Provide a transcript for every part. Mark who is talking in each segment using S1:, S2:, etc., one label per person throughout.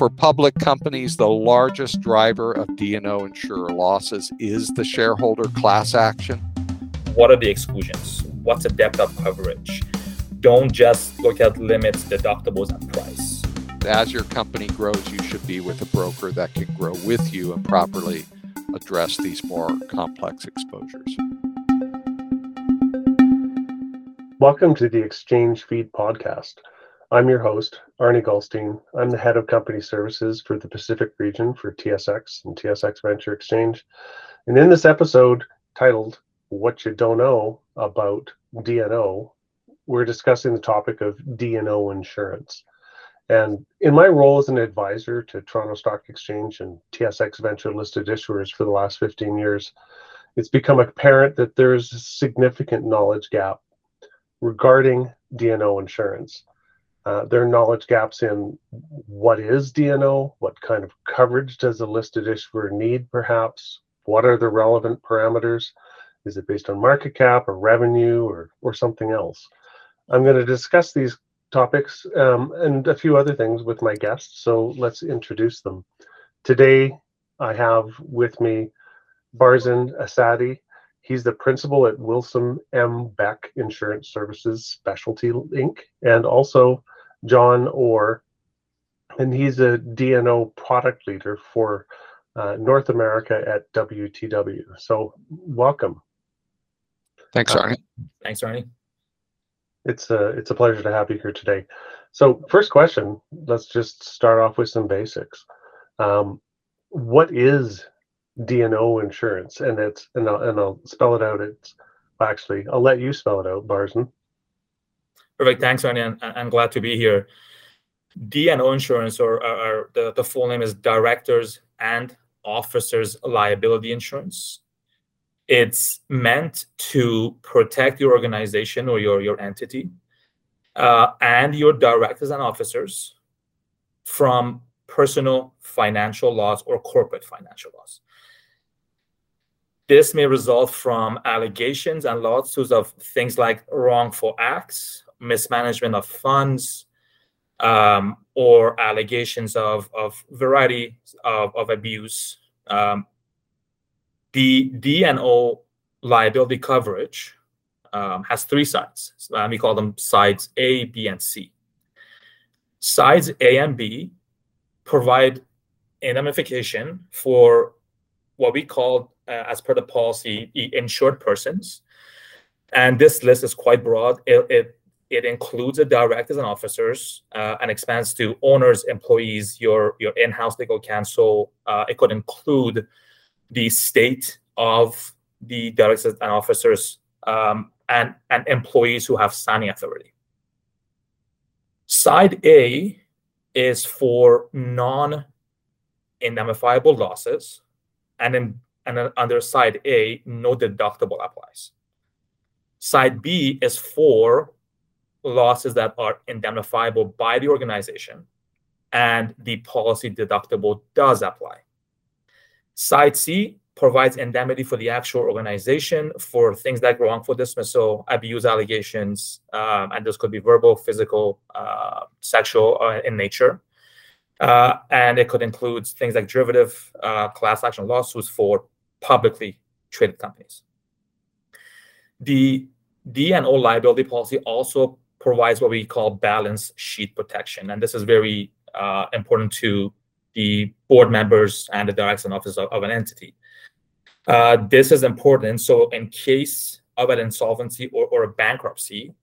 S1: for public companies, the largest driver of D&O insurer losses is the shareholder class action.
S2: What are the exclusions? What's the depth of coverage? Don't just look at limits, deductibles, and price.
S1: As your company grows, you should be with a broker that can grow with you and properly address these more complex exposures.
S3: Welcome to the Exchange Feed podcast. I'm your host, Arnie Goldstein. I'm the head of company services for the Pacific region for TSX and TSX Venture Exchange. And in this episode titled What You Don't Know About D&O, we're discussing the topic of D&O insurance. And in my role as an advisor to Toronto Stock Exchange and TSX Venture listed issuers for the last 15 years, it's become apparent that there's a significant knowledge gap regarding D&O insurance. Uh, there are knowledge gaps in what is D&O, what kind of coverage does a listed issuer need, perhaps? What are the relevant parameters? Is it based on market cap or revenue or, or something else? I'm going to discuss these topics um, and a few other things with my guests, so let's introduce them. Today, I have with me Barzan Asadi. He's the principal at Wilson M. Beck Insurance Services Specialty Inc. and also John Orr, and he's a D&O product leader for uh, North America at WTW. So, welcome.
S1: Thanks, Arnie.
S2: Uh, Thanks, Arnie.
S3: It's a it's a pleasure to have you here today. So, first question. Let's just start off with some basics. Um, what is D&O insurance? And it's and I'll, and I'll spell it out. It's actually I'll let you spell it out, Barzan.
S2: Perfect. Thanks, Arnie. I'm glad to be here. D&O insurance, or, or the, the full name is Directors and Officers Liability Insurance. It's meant to protect your organization or your, your entity uh, and your directors and officers from personal financial loss or corporate financial loss. This may result from allegations and lawsuits of things like wrongful acts, mismanagement of funds um, or allegations of, of variety of, of abuse. Um, the D&O liability coverage um, has three sides. So we call them sides A, B, and C. Sides A and B provide indemnification for what we call, uh, as per the policy, insured persons. And this list is quite broad. It, it it includes the directors and officers uh, and expands to owners, employees, your your in-house legal counsel. Uh, it could include the state of the directors and officers um, and and employees who have signing authority. Side A is for non-indemnifiable losses, and in and under side A, no deductible applies. Side B is for losses that are indemnifiable by the organization, and the policy deductible does apply. Side C provides indemnity for the actual organization for things like wrongful dismissal, abuse allegations, um, and those could be verbal, physical, uh, sexual uh, in nature. Uh, and it could include things like derivative uh, class action lawsuits for publicly traded companies. The D&O liability policy also provides what we call balance sheet protection. And this is very uh, important to the board members and the directors and officers of, of an entity. Uh, this is important. So, in case of an insolvency or, or a bankruptcy,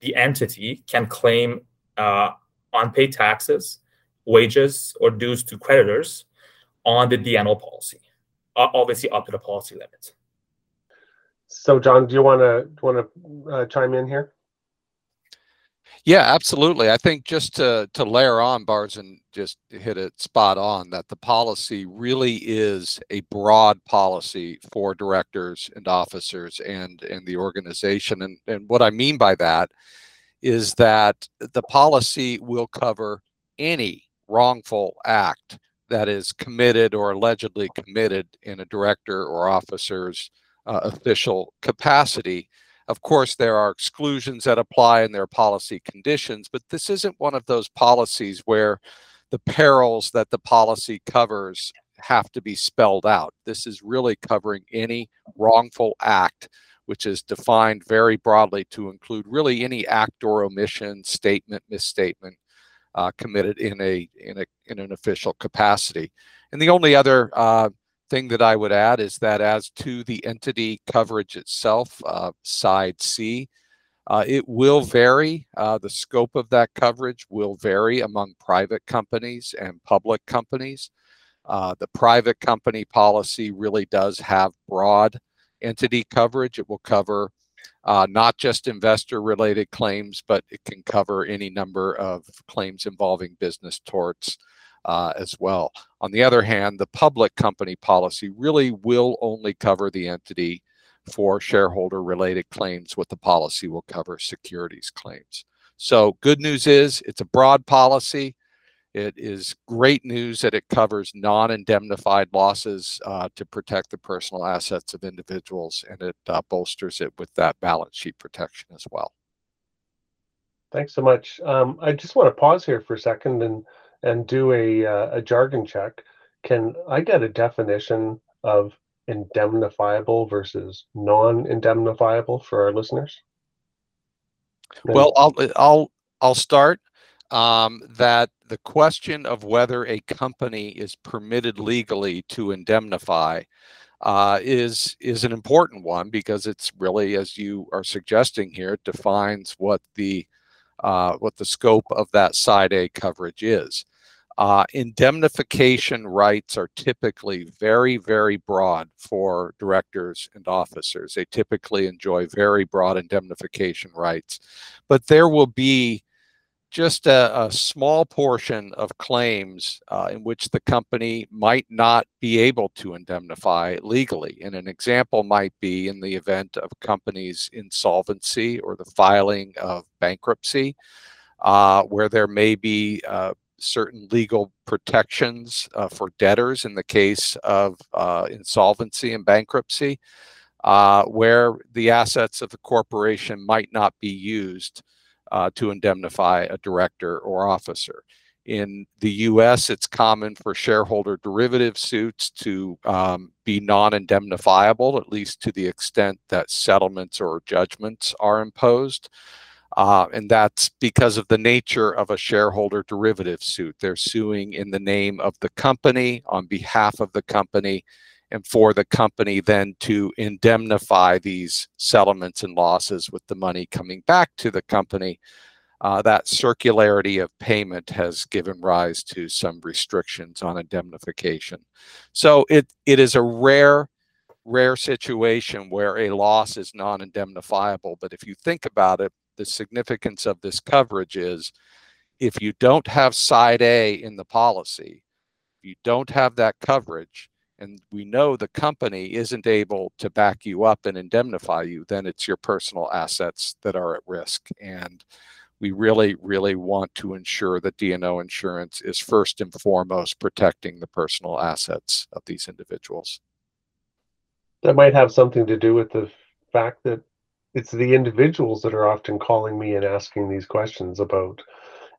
S2: the entity can claim uh, unpaid taxes, wages, or dues to creditors on the D&O policy, obviously up to the policy limit.
S3: So, John, do you want to want to uh, chime in here?
S1: Yeah, absolutely. I think just to to layer on Barzan just hit it spot on that the policy really is a broad policy for directors and officers and and the organization. And and what I mean by that is that the policy will cover any wrongful act that is committed or allegedly committed in a director or officer's uh, official capacity of course, there are exclusions that apply and there are policy conditions, but this isn't one of those policies where the perils that the policy covers have to be spelled out. This is really covering any wrongful act, which is defined very broadly to include really any act or omission, statement, misstatement uh, committed in a in a in an official capacity. And the only other uh, thing that I would add is that as to the entity coverage itself, uh, side C, uh, it will vary. Uh, the scope of that coverage will vary among private companies and public companies. Uh, the private company policy really does have broad entity coverage. It will cover uh, not just investor related claims, but it can cover any number of claims involving business torts uh, as well. On the other hand, the public company policy really will only cover the entity for shareholder related claims. What the policy will cover securities claims. So, good news is it's a broad policy. It is great news that it covers non-indemnified losses uh, to protect the personal assets of individuals, and it uh, bolsters it with that balance sheet protection as well.
S3: Thanks so much. Um, I just want to pause here for a second and and do a uh, a jargon check. Can I get a definition of indemnifiable versus non-indemnifiable for our listeners?
S1: Well, I'll I'll I'll start um, that the question of whether a company is permitted legally to indemnify uh, is is an important one because it's really, as you are suggesting here, defines what the uh, what the scope of that side A coverage is. Uh, indemnification rights are typically very, very broad for directors and officers. They typically enjoy very broad indemnification rights, but there will be just a, a, small portion of claims uh, in which the company might not be able to indemnify legally. And an example might be in the event of a company's insolvency or the filing of bankruptcy, uh, where there may be uh, certain legal protections uh, for debtors in the case of uh, insolvency and bankruptcy, uh, where the assets of the corporation might not be used uh, to indemnify a director or officer. In the US, it's common for shareholder derivative suits to um, be non indemnifiable, at least to the extent that settlements or judgments are imposed. Uh, and that's because of the nature of a shareholder derivative suit. They're suing in the name of the company on behalf of the company and for the company then to indemnify these settlements and losses with the money coming back to the company. Uh, that circularity of payment has given rise to some restrictions on indemnification. So it, it is a rare, rare situation where a loss is non indemnifiable. But if you think about it, the significance of this coverage is if you don't have side A in the policy, you don't have that coverage, and we know the company isn't able to back you up and indemnify you, then it's your personal assets that are at risk. And we really, really want to ensure that D&O insurance is first and foremost protecting the personal assets of these individuals.
S3: That might have something to do with the fact that it's the individuals that are often calling me and asking these questions about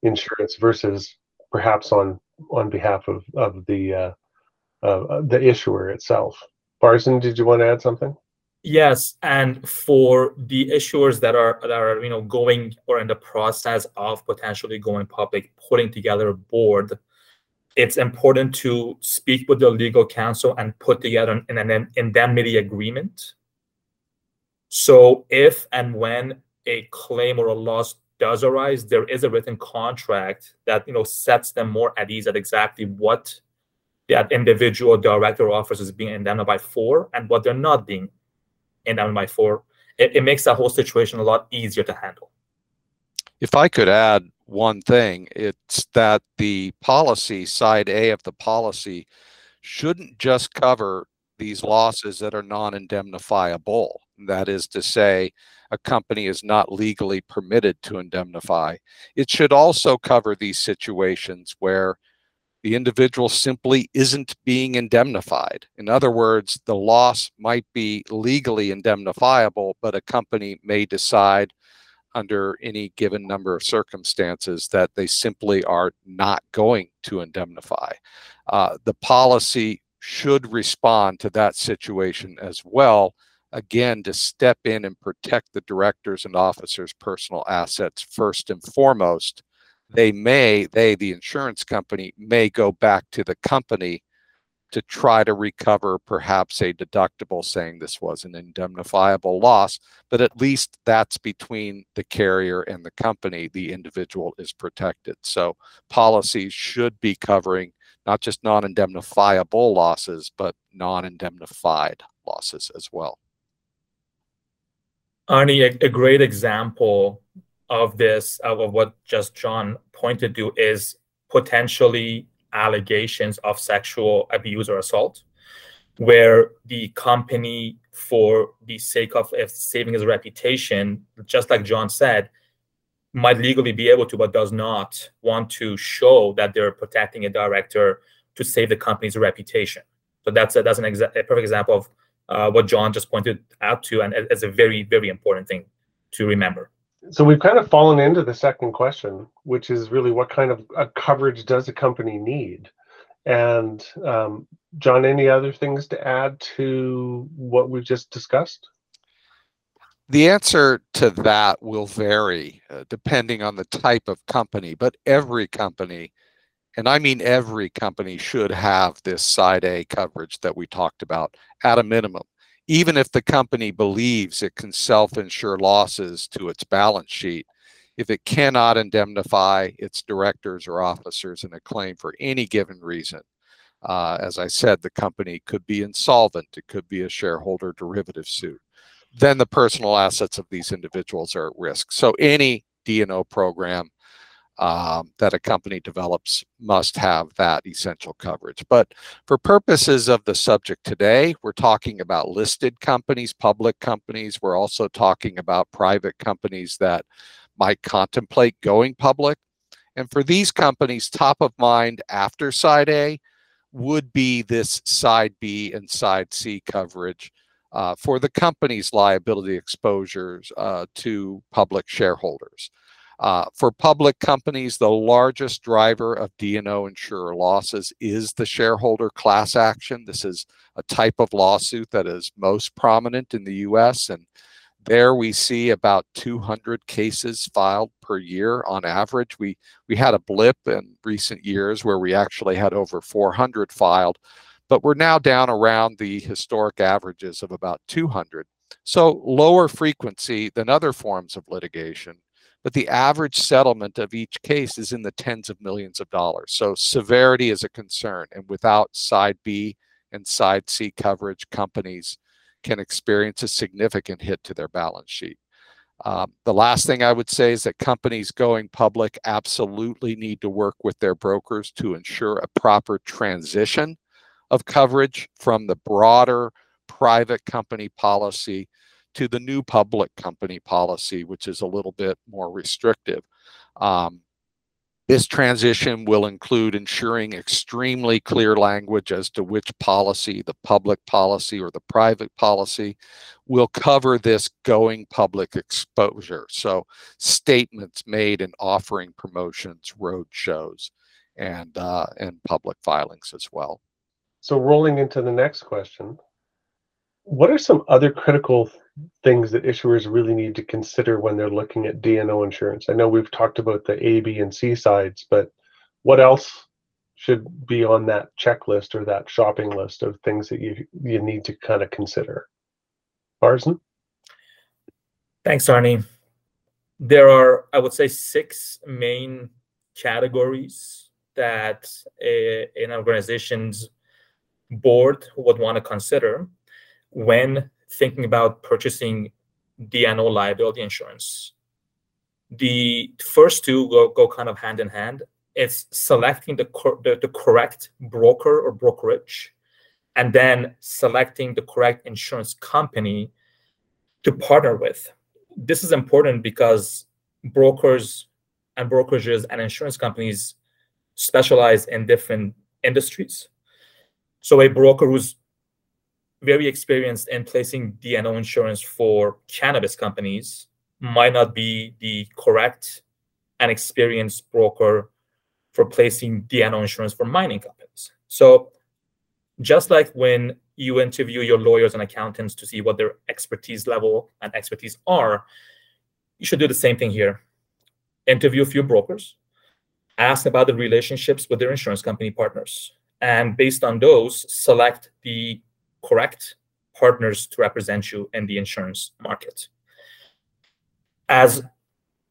S3: insurance versus perhaps on on behalf of of the uh, uh, the issuer itself. Barzan, did you want to add something?
S2: Yes, and for the issuers that are that are you know going or in the process of potentially going public, putting together a board, it's important to speak with the legal counsel and put together an, an indemnity agreement. So if and when a claim or a loss does arise, there is a written contract that you know sets them more at ease at exactly what that individual director office is being indemnified for and what they're not being indemnified for, it, it makes that whole situation a lot easier to handle.
S1: If I could add one thing, it's that the policy, side A of the policy, shouldn't just cover these losses that are non indemnifiable. That is to say, a company is not legally permitted to indemnify. It should also cover these situations where the individual simply isn't being indemnified. In other words, the loss might be legally indemnifiable, but a company may decide under any given number of circumstances that they simply are not going to indemnify. Uh, the policy should respond to that situation as well, again, to step in and protect the directors and officers' personal assets first and foremost. They may, they, the insurance company, may go back to the company to try to recover perhaps a deductible saying this was an indemnifiable loss, but at least that's between the carrier and the company. The individual is protected. So policies should be covering not just non indemnifiable losses, but non indemnified losses as well.
S2: Arnie, a, a great example of this, of what just John pointed to, is potentially allegations of sexual abuse or assault, where the company, for the sake of saving his reputation, just like John said, might legally be able to, but does not want to show that they're protecting a director to save the company's reputation. So that's a, that's an exa- a perfect example of uh, what John just pointed out to, and it's a very very important thing to remember.
S3: So we've kind of fallen into the second question, which is really what kind of uh, coverage does a company need? And um, John, any other things to add to what we've just discussed?
S1: The answer to that will vary uh, depending on the type of company, but every company, and I mean every company, should have this side A coverage that we talked about at a minimum even if the company believes it can self insure losses to its balance sheet, if it cannot indemnify its directors or officers in a claim for any given reason, uh, as I said, the company could be insolvent, it could be a shareholder derivative suit, then the personal assets of these individuals are at risk. So any D&O program um, that a company develops must have that essential coverage. But for purposes of the subject today, we're talking about listed companies, public companies. We're also talking about private companies that might contemplate going public. And for these companies, top of mind after side A would be this side B and side C coverage uh, for the company's liability exposures uh, to public shareholders. Uh, for public companies, the largest driver of D&O insurer losses is the shareholder class action. This is a type of lawsuit that is most prominent in the U.S. and there we see about 200 cases filed per year on average. We we had a blip in recent years where we actually had over 400 filed, but we're now down around the historic averages of about 200. So lower frequency than other forms of litigation but the average settlement of each case is in the tens of millions of dollars. So severity is a concern. And without side B and side C coverage, companies can experience a significant hit to their balance sheet. Um, the last thing I would say is that companies going public absolutely need to work with their brokers to ensure a proper transition of coverage from the broader private company policy to the new public company policy, which is a little bit more restrictive. Um, this transition will include ensuring extremely clear language as to which policy, the public policy or the private policy, will cover this going public exposure. So, statements made in offering promotions, road shows, and uh, and public filings as well.
S3: So, rolling into the next question, what are some other critical things that issuers really need to consider when they're looking at D&O insurance? I know we've talked about the A, B, and C sides, but what else should be on that checklist or that shopping list of things that you you need to kind of consider? Barzan?
S2: Thanks, Arnie. There are, I would say, six main categories that eh, a, an organization's board would want to consider when thinking about purchasing D&O liability insurance. The first two go, go kind of hand in hand. It's selecting the, cor- the, the correct broker or brokerage, and then selecting the correct insurance company to partner with. This is important because brokers and brokerages and insurance companies specialize in different industries. So a broker who's very experienced in placing D&O insurance for cannabis companies might not be the correct and experienced broker for placing D&O insurance for mining companies. So just like when you interview your lawyers and accountants to see what their expertise level and expertise are, you should do the same thing here. Interview a few brokers, ask about the relationships with their insurance company partners, and based on those, select the correct partners to represent you in the insurance market. As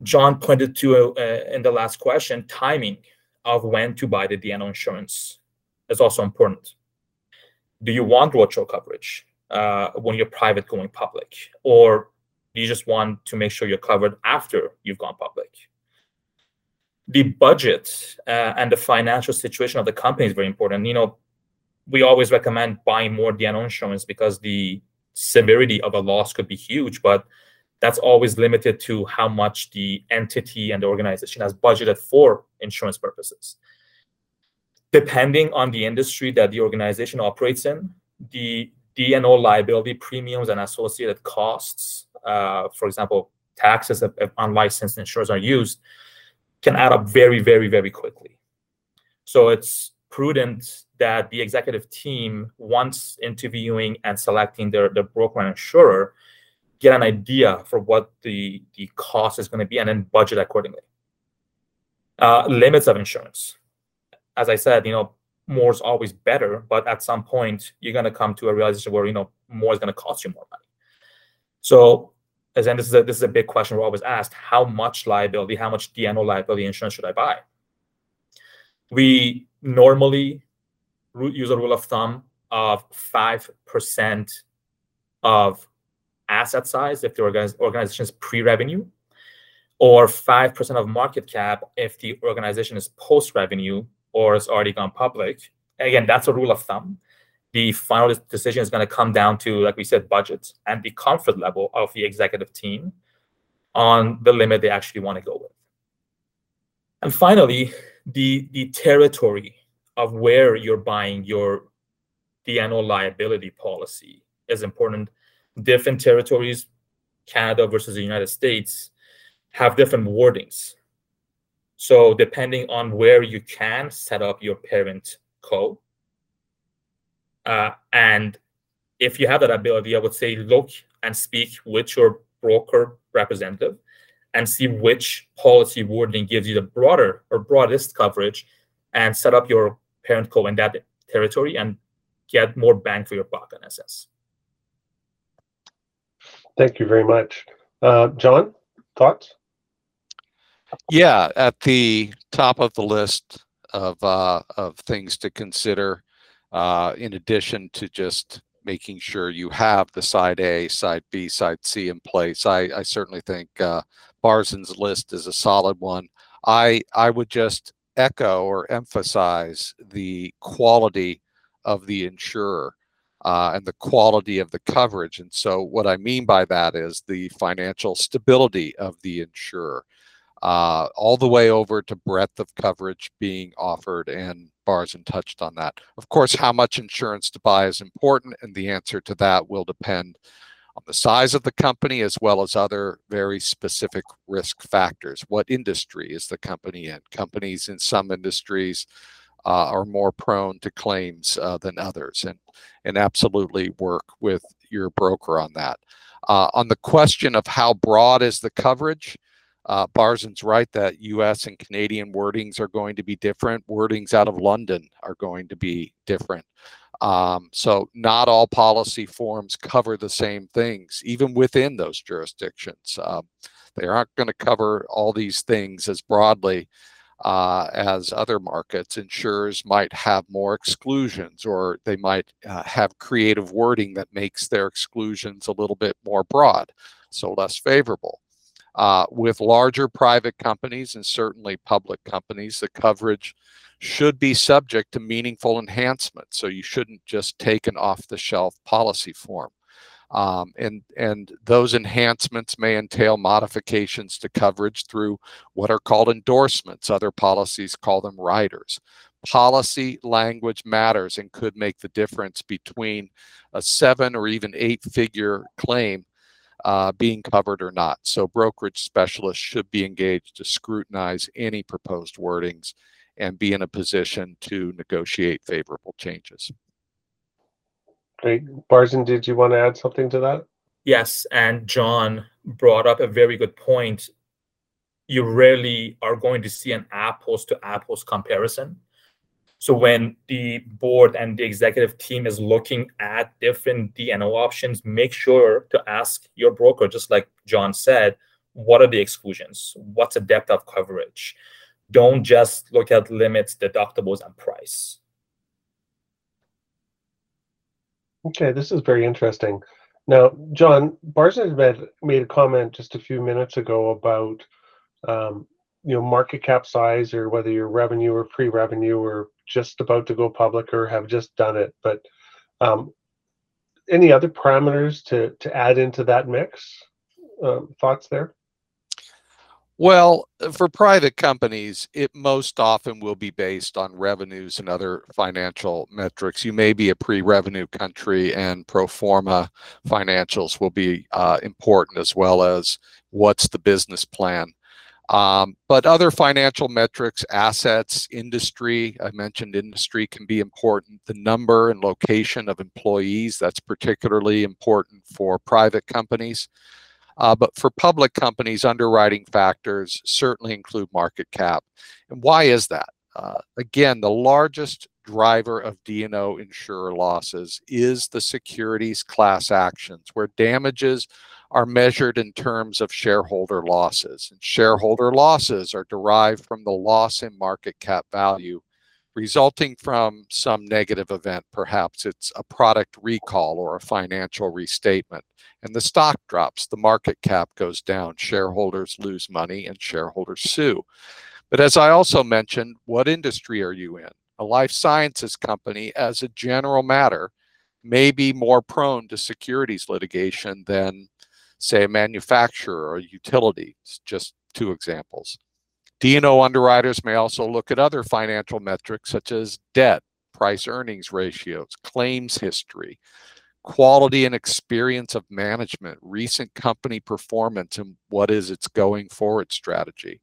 S2: John pointed to uh, in the last question, timing of when to buy the D&O insurance is also important. Do you want roadshow coverage uh, when you're private going public, or do you just want to make sure you're covered after you've gone public? The budget uh, and the financial situation of the company is very important. You know, we always recommend buying more D&O insurance because the severity of a loss could be huge, but that's always limited to how much the entity and the organization has budgeted for insurance purposes. Depending on the industry that the organization operates in, the D&O liability premiums and associated costs, uh, for example, taxes if, if unlicensed insurers are used, can add up very, very, very quickly. So it's prudent that the executive team, once interviewing and selecting their, their broker and insurer, get an idea for what the, the cost is going to be and then budget accordingly. Uh, limits of insurance. As I said, you know, more is always better, but at some point you're going to come to a realization where, you know, more is going to cost you more money. So, as and this is a, this is a big question we're always asked: How much liability, how much D&O liability insurance should I buy? We normally use a rule of thumb of five percent of asset size if the organization is pre-revenue, or 5% of market cap if the organization is post-revenue or has already gone public. Again, that's a rule of thumb. The final decision is going to come down to, like we said, budget and the comfort level of the executive team on the limit they actually want to go with. And finally, the, the territory of where you're buying your D&O liability policy is important different territories, Canada versus the United States, have different wordings. So depending on where you can set up your parent co, uh, and if you have that ability, I would say look and speak with your broker representative and see which policy wording gives you the broader or broadest coverage and set up your parent co in that territory and get more bang for your buck in SS.
S3: Thank you very much. Uh, John, thoughts?
S1: Yeah, at the top of the list of uh, of things to consider, uh, in addition to just making sure you have the side A, side B, side C in place, I, I certainly think uh, Barzan's list is a solid one. I I would just echo or emphasize the quality of the insurer uh, and the quality of the coverage. And so, what I mean by that is the financial stability of the insurer, uh, all the way over to breadth of coverage being offered. And Barzan touched on that. Of course, how much insurance to buy is important, and the answer to that will depend on the size of the company as well as other very specific risk factors. What industry is the company in? Companies in some industries uh, are more prone to claims uh, than others, and and absolutely work with your broker on that. Uh, on the question of how broad is the coverage, uh, Barzan's right that U.S. and Canadian wordings are going to be different. Wordings out of London are going to be different. Um, so not all policy forms cover the same things, even within those jurisdictions. Um, they aren't going to cover all these things as broadly uh, as other markets. Insurers might have more exclusions or they might uh, have creative wording that makes their exclusions a little bit more broad, so less favorable. Uh, with larger private companies and certainly public companies, the coverage should be subject to meaningful enhancement. So you shouldn't just take an off the shelf policy form. Um, and, and those enhancements may entail modifications to coverage through what are called endorsements. Other policies call them riders. Policy language matters and could make the difference between a seven or even eight figure claim uh, being covered or not. So brokerage specialists should be engaged to scrutinize any proposed wordings and be in a position to negotiate favorable changes.
S3: Great. Barzan, did you want to add something to that?
S2: Yes, and John brought up a very good point. You rarely are going to see an apples to apples comparison. So when the board and the executive team is looking at different D&O options, make sure to ask your broker, just like John said, what are the exclusions? What's the depth of coverage? Don't just look at limits, deductibles, and price.
S3: Okay, this is very interesting. Now, John, Barzan made a comment just a few minutes ago about um, you know market cap size or whether you're revenue or pre-revenue or just about to go public or have just done it. But um, any other parameters to to add into that mix? Um, thoughts there?
S1: Well, for private companies, it most often will be based on revenues and other financial metrics. You may be a pre-revenue country, and pro forma financials will be uh, important as well as what's the business plan. Um, but other financial metrics, assets, industry, I mentioned industry can be important. The number and location of employees, that's particularly important for private companies. Uh, but for public companies, underwriting factors certainly include market cap. And why is that? Uh, again, the largest driver of D&O insurer losses is the securities class actions, where damages are measured in terms of shareholder losses. And shareholder losses are derived from the loss in market cap value resulting from some negative event. Perhaps it's a product recall or a financial restatement. And the stock drops, the market cap goes down, shareholders lose money, and shareholders sue. But as I also mentioned, what industry are you in? A life sciences company, as a general matter, may be more prone to securities litigation than, say, a manufacturer or utility. It's just two examples. D&O underwriters may also look at other financial metrics such as debt, price earnings ratios, claims history, quality and experience of management, recent company performance, and what is its going forward strategy.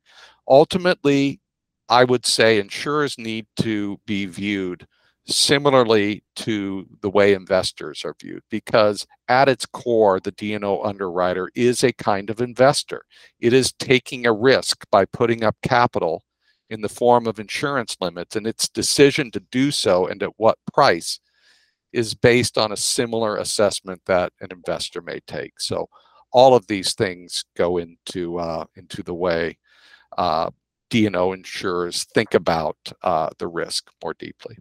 S1: Ultimately, I would say insurers need to be viewed similarly to the way investors are viewed because at its core the D&O underwriter is a kind of investor. It is taking a risk by putting up capital in the form of insurance limits and its decision to do so and at what price is based on a similar assessment that an investor may take. So all of these things go into uh, into the way uh, D&O insurers think about uh, the risk more deeply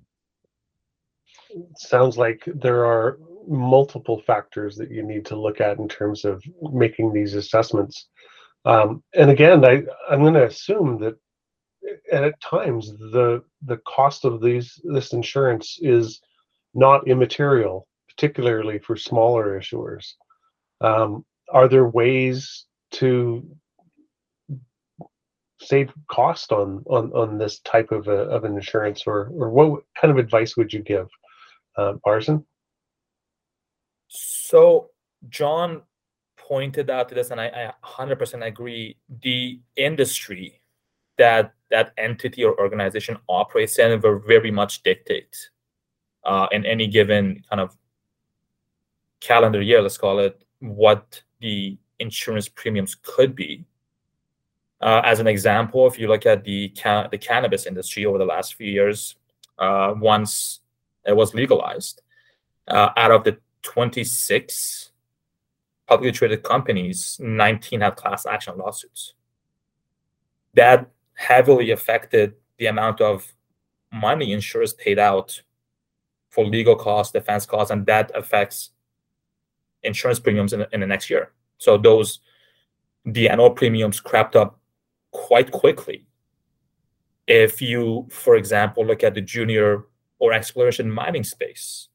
S3: sounds like there are multiple factors that you need to look at in terms of making these assessments. Um, and again, I, I'm going to assume that at times the the cost of these this insurance is not immaterial, particularly for smaller issuers. Um, are there ways to save cost on on on this type of a, of an insurance, or or what kind of advice would you give? Uh, Barzan?
S2: So John pointed out to this, and I, I 100% agree. The industry that that entity or organization operates in will very much dictate uh, in any given kind of calendar year, let's call it, what the insurance premiums could be. Uh, as an example, if you look at the ca- the cannabis industry over the last few years, uh, once it was legalized. Uh, out of the 26 publicly traded companies, 19 had class action lawsuits. That heavily affected the amount of money insurers paid out for legal costs, defense costs, and that affects insurance premiums in, in the next year. So those D&O premiums crept up quite quickly. If you, for example, look at the junior or exploration mining space.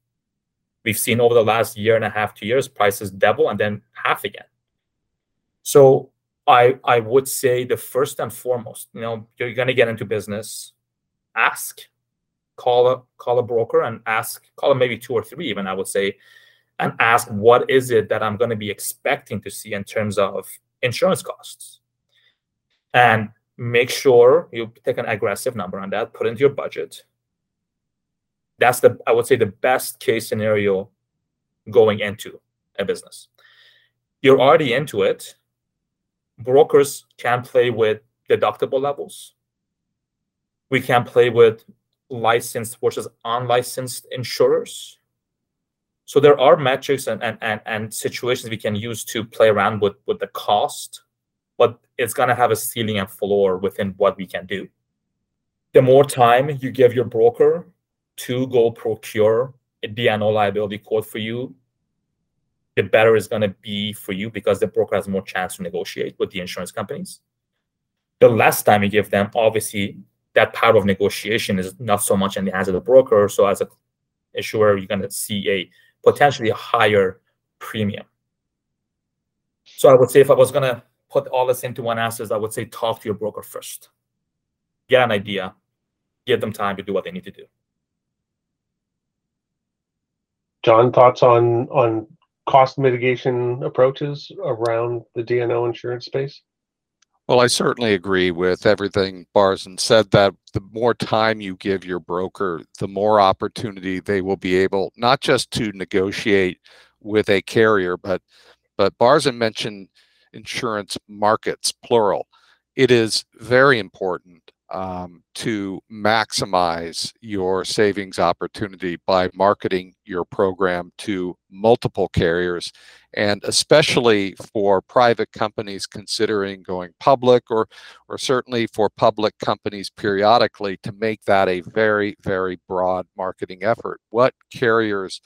S2: We've seen over the last year and a half, two years, prices double and then half again. So I I would say the first and foremost, you know, you're gonna get into business, ask, call a call a broker and ask, call them maybe two or three even, I would say, and ask what is it that I'm to be expecting to see in terms of insurance costs. And make sure you take an aggressive number on that, put into your budget. That's the, I would say, the best case scenario going into a business. You're already into it. Brokers can play with deductible levels. We can play with licensed versus unlicensed insurers. So there are metrics and, and, and, and situations we can use to play around with, with the cost, but it's going to have a ceiling and floor within what we can do. The more time you give your broker to go procure a D&O liability quote for you, the better it's going to be for you because the broker has more chance to negotiate with the insurance companies. The less time you give them, obviously, that power of negotiation is not so much in the hands of the broker. So as a issuer, you're going to see a potentially higher premium. So I would say if I was going to put all this into one answer, I would say talk to your broker first. Get an idea, give them time to do what they need to do.
S3: John, thoughts on on cost mitigation approaches around the D&O insurance space?
S1: Well, I certainly agree with everything Barzan said that the more time you give your broker, the more opportunity they will be able not just to negotiate with a carrier, but but Barzan mentioned insurance markets, plural. It is very important um, to maximize your savings opportunity by marketing your program to multiple carriers and especially for private companies considering going public or or certainly for public companies periodically to make that a very very broad marketing effort. What carriers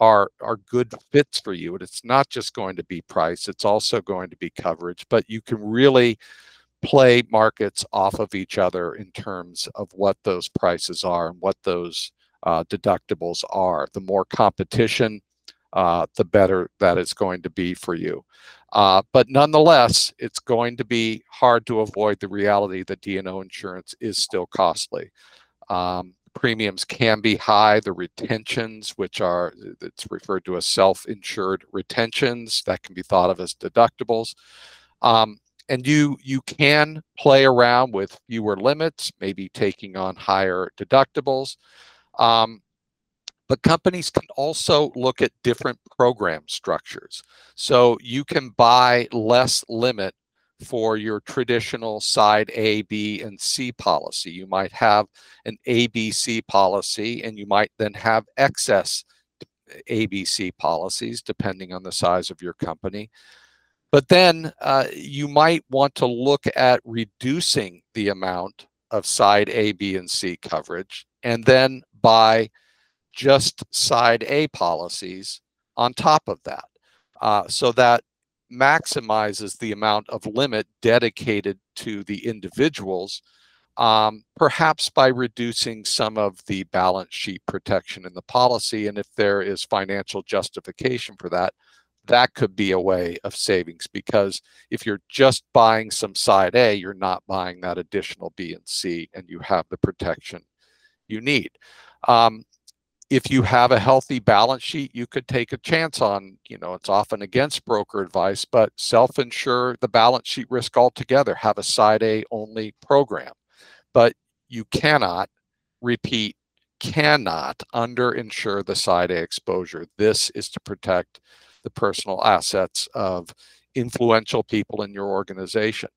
S1: are are good fits for you and it's not just going to be price it's also going to be coverage but you can really play markets off of each other in terms of what those prices are and what those uh, deductibles are. The more competition, uh, the better that is going to be for you. Uh, but nonetheless, it's going to be hard to avoid the reality that D&O insurance is still costly. Um, premiums can be high. The retentions, which are it's referred to as self-insured retentions, that can be thought of as deductibles. Um, and you you can play around with fewer limits, maybe taking on higher deductibles. Um, but companies can also look at different program structures. So you can buy less limit for your traditional side A, B, and C policy. You might have an ABC policy, and you might then have excess ABC policies, depending on the size of your company. But then uh, you might want to look at reducing the amount of side A, B, and C coverage, and then buy just side A policies on top of that. Uh, so that maximizes the amount of limit dedicated to the individuals, um, perhaps by reducing some of the balance sheet protection in the policy. And if there is financial justification for that, that could be a way of savings because if you're just buying some side A, you're not buying that additional B and C and you have the protection you need. Um, if you have a healthy balance sheet, you could take a chance on, you know, it's often against broker advice, but self-insure the balance sheet risk altogether, have a side A only program. But you cannot repeat, cannot underinsure the side A exposure. This is to protect the personal assets of influential people in your organization.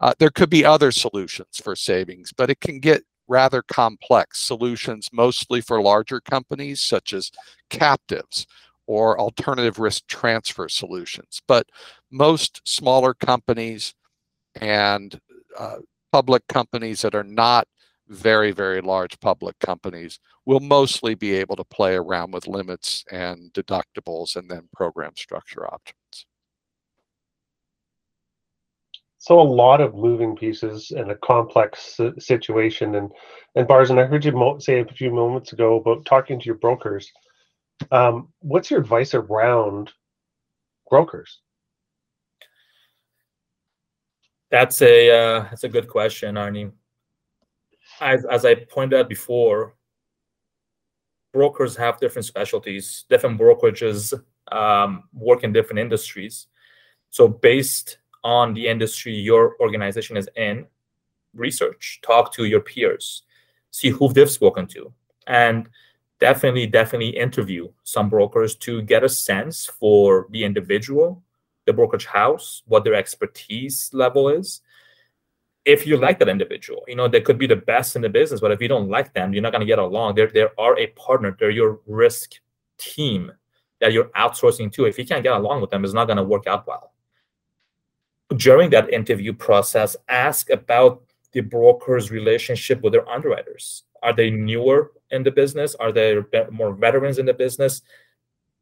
S1: Uh, there could be other solutions for savings, but it can get rather complex solutions, mostly for larger companies such as captives or alternative risk transfer solutions. But most smaller companies and uh, public companies that are not very, very large public companies will mostly be able to play around with limits and deductibles and then program structure options.
S3: So a lot of moving pieces and a complex situation. And and Barzan, I heard you say a few moments ago about talking to your brokers. Um, what's your advice around brokers?
S2: That's a uh, that's a good question, Arnie as, as I pointed out before, brokers have different specialties, different brokerages um, work in different industries. So, based on the industry your organization is in, research, talk to your peers, see who they've spoken to, and definitely, definitely interview some brokers to get a sense for the individual, the brokerage house, what their expertise level is. If you like that individual, you know, they could be the best in the business, but if you don't like them, you're not going to get along. They're, they are a partner, they're your risk team that you're outsourcing to. If you can't get along with them, it's not going to work out well. During that interview process, ask about the broker's relationship with their underwriters. Are they newer in the business? Are there more veterans in the business?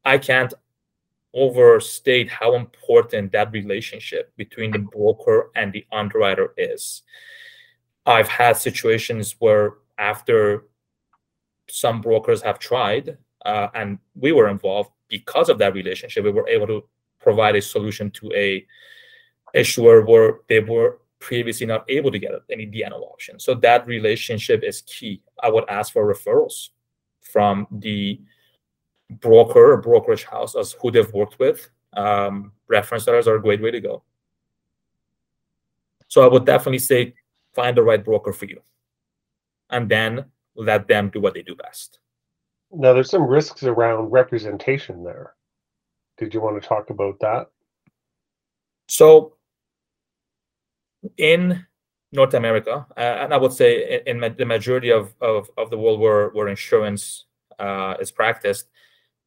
S2: I can't overstate how important that relationship between the broker and the underwriter is. I've had situations where after some brokers have tried uh, and we were involved because of that relationship, we were able to provide a solution to a issuer where they were previously not able to get any D&O option. So that relationship is key. I would ask for referrals from the broker or brokerage house as who they've worked with. Um, reference letters are a great way to go. So I would definitely say find the right broker for you and then let them do what they do best.
S3: Now, there's some risks around representation there. Did you want to talk about that?
S2: So in North America, uh, and I would say in, in, the majority of, of, of the world where, where insurance uh, is practiced,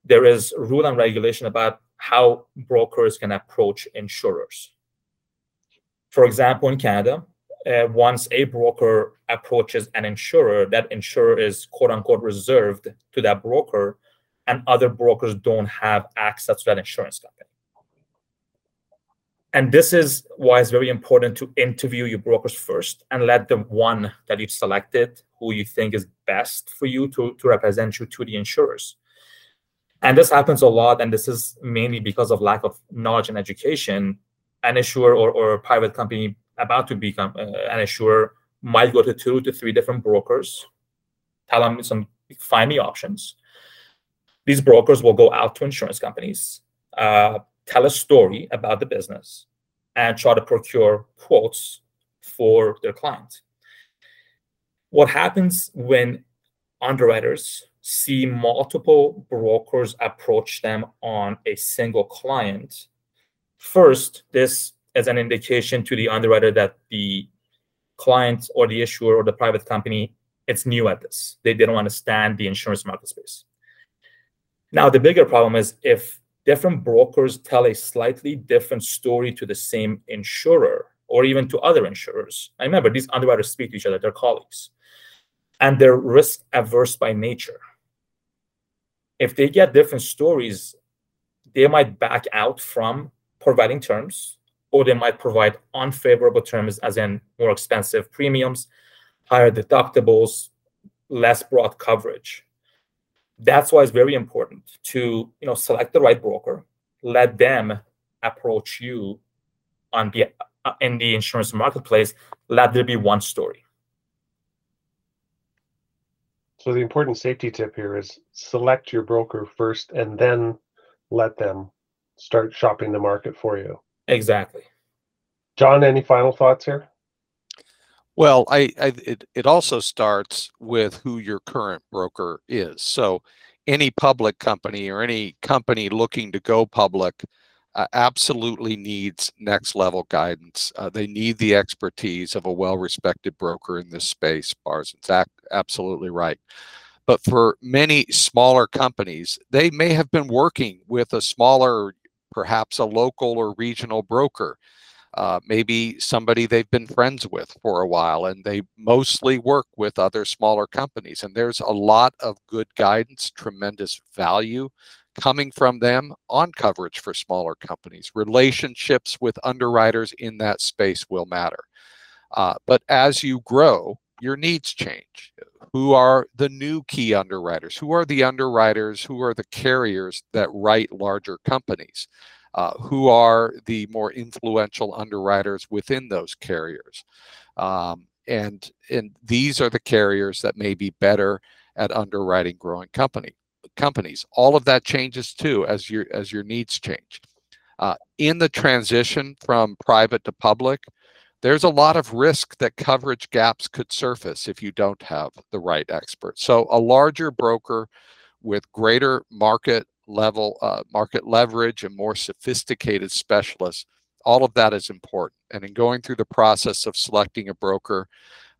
S2: there is rule and regulation about how brokers can approach insurers. For example, in Canada, uh, once a broker approaches an insurer, that insurer is quote unquote reserved to that broker, and other brokers don't have access to that insurance company and this is why it's very important to interview your brokers first and let the one that you've selected who you think is best for you to, to represent you to the insurers and this happens a lot and this is mainly because of lack of knowledge and education an issuer or, or a private company about to become uh, an issuer might go to two to three different brokers tell them some find me options these brokers will go out to insurance companies uh, tell a story about the business and try to procure quotes for their client. What happens when underwriters see multiple brokers approach them on a single client? First, this is an indication to the underwriter that the client or the issuer or the private company it's new at this. They, they don't understand the insurance market space. Now, the bigger problem is if different brokers tell a slightly different story to the same insurer or even to other insurers. I remember these underwriters speak to each other, they're colleagues, and they're risk averse by nature. If they get different stories, they might back out from providing terms, or they might provide unfavorable terms, as in more expensive premiums, higher deductibles, less broad coverage. That's why it's very important to you know select the right broker let them approach you on the uh, in the insurance marketplace let there be one story
S3: so the important safety tip here is select your broker first and then let them start shopping the market for you.
S2: Exactly.
S3: John any final thoughts here?
S1: Well, I, I it, it also starts with who your current broker is. So any public company or any company looking to go public uh, absolutely needs next level guidance. Uh, they need the expertise of a well respected broker in this space. Barzan's absolutely right. But for many smaller companies, they may have been working with a smaller, perhaps a local or regional broker uh, maybe somebody they've been friends with for a while and they mostly work with other smaller companies and there's a lot of good guidance tremendous value coming from them on coverage for smaller companies. Relationships with underwriters in that space will matter. Uh, but as you grow your needs change. Who are the new key underwriters? Who are the underwriters? Who are the carriers that write larger companies? Uh, who are the more influential underwriters within those carriers. Um, and, and these are the carriers that may be better at underwriting growing company companies. All of that changes too as your as your needs change. Uh, in the transition from private to public, there's a lot of risk that coverage gaps could surface if you don't have the right experts. So a larger broker with greater market level, uh, market leverage and more sophisticated specialists, all of that is important. And in going through the process of selecting a broker,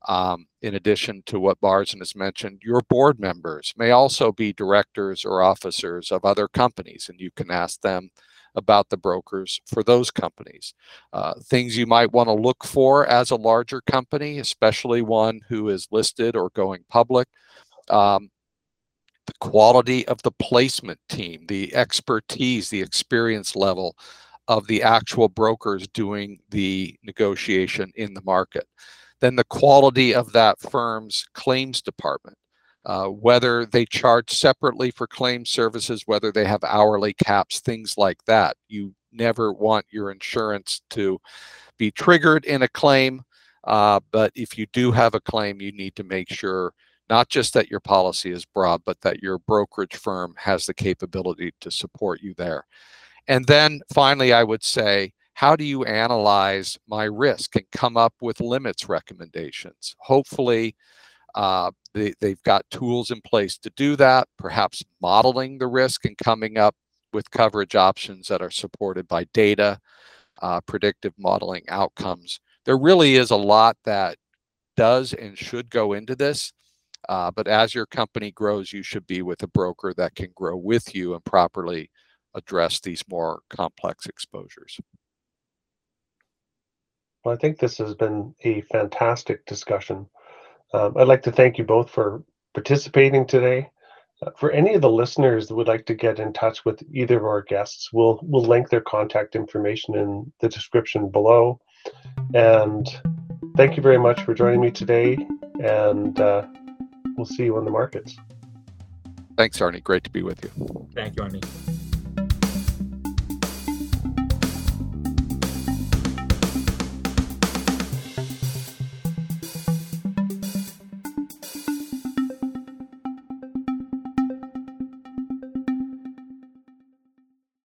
S1: um, in addition to what Barzan has mentioned, your board members may also be directors or officers of other companies, and you can ask them about the brokers for those companies. Uh, things you might want to look for as a larger company, especially one who is listed or going public. Um, the quality of the placement team, the expertise, the experience level of the actual brokers doing the negotiation in the market. Then the quality of that firm's claims department uh, whether they charge separately for claim services, whether they have hourly caps, things like that. You never want your insurance to be triggered in a claim, uh, but if you do have a claim, you need to make sure not just that your policy is broad, but that your brokerage firm has the capability to support you there. And then finally, I would say, how do you analyze my risk and come up with limits recommendations? Hopefully, uh, they, they've got tools in place to do that, perhaps modeling the risk and coming up with coverage options that are supported by data, uh, predictive modeling outcomes. There really is a lot that does and should go into this. Uh, but as your company grows, you should be with a broker that can grow with you and properly address these more complex exposures.
S3: Well, I think this has been a fantastic discussion. Um, I'd like to thank you both for participating today. Uh, for any of the listeners that would like to get in touch with either of our guests, we'll we'll link their contact information in the description below. And thank you very much for joining me today. And uh, we'll see you on the markets.
S1: Thanks, Arnie. Great to be with you.
S2: Thank you, Arnie.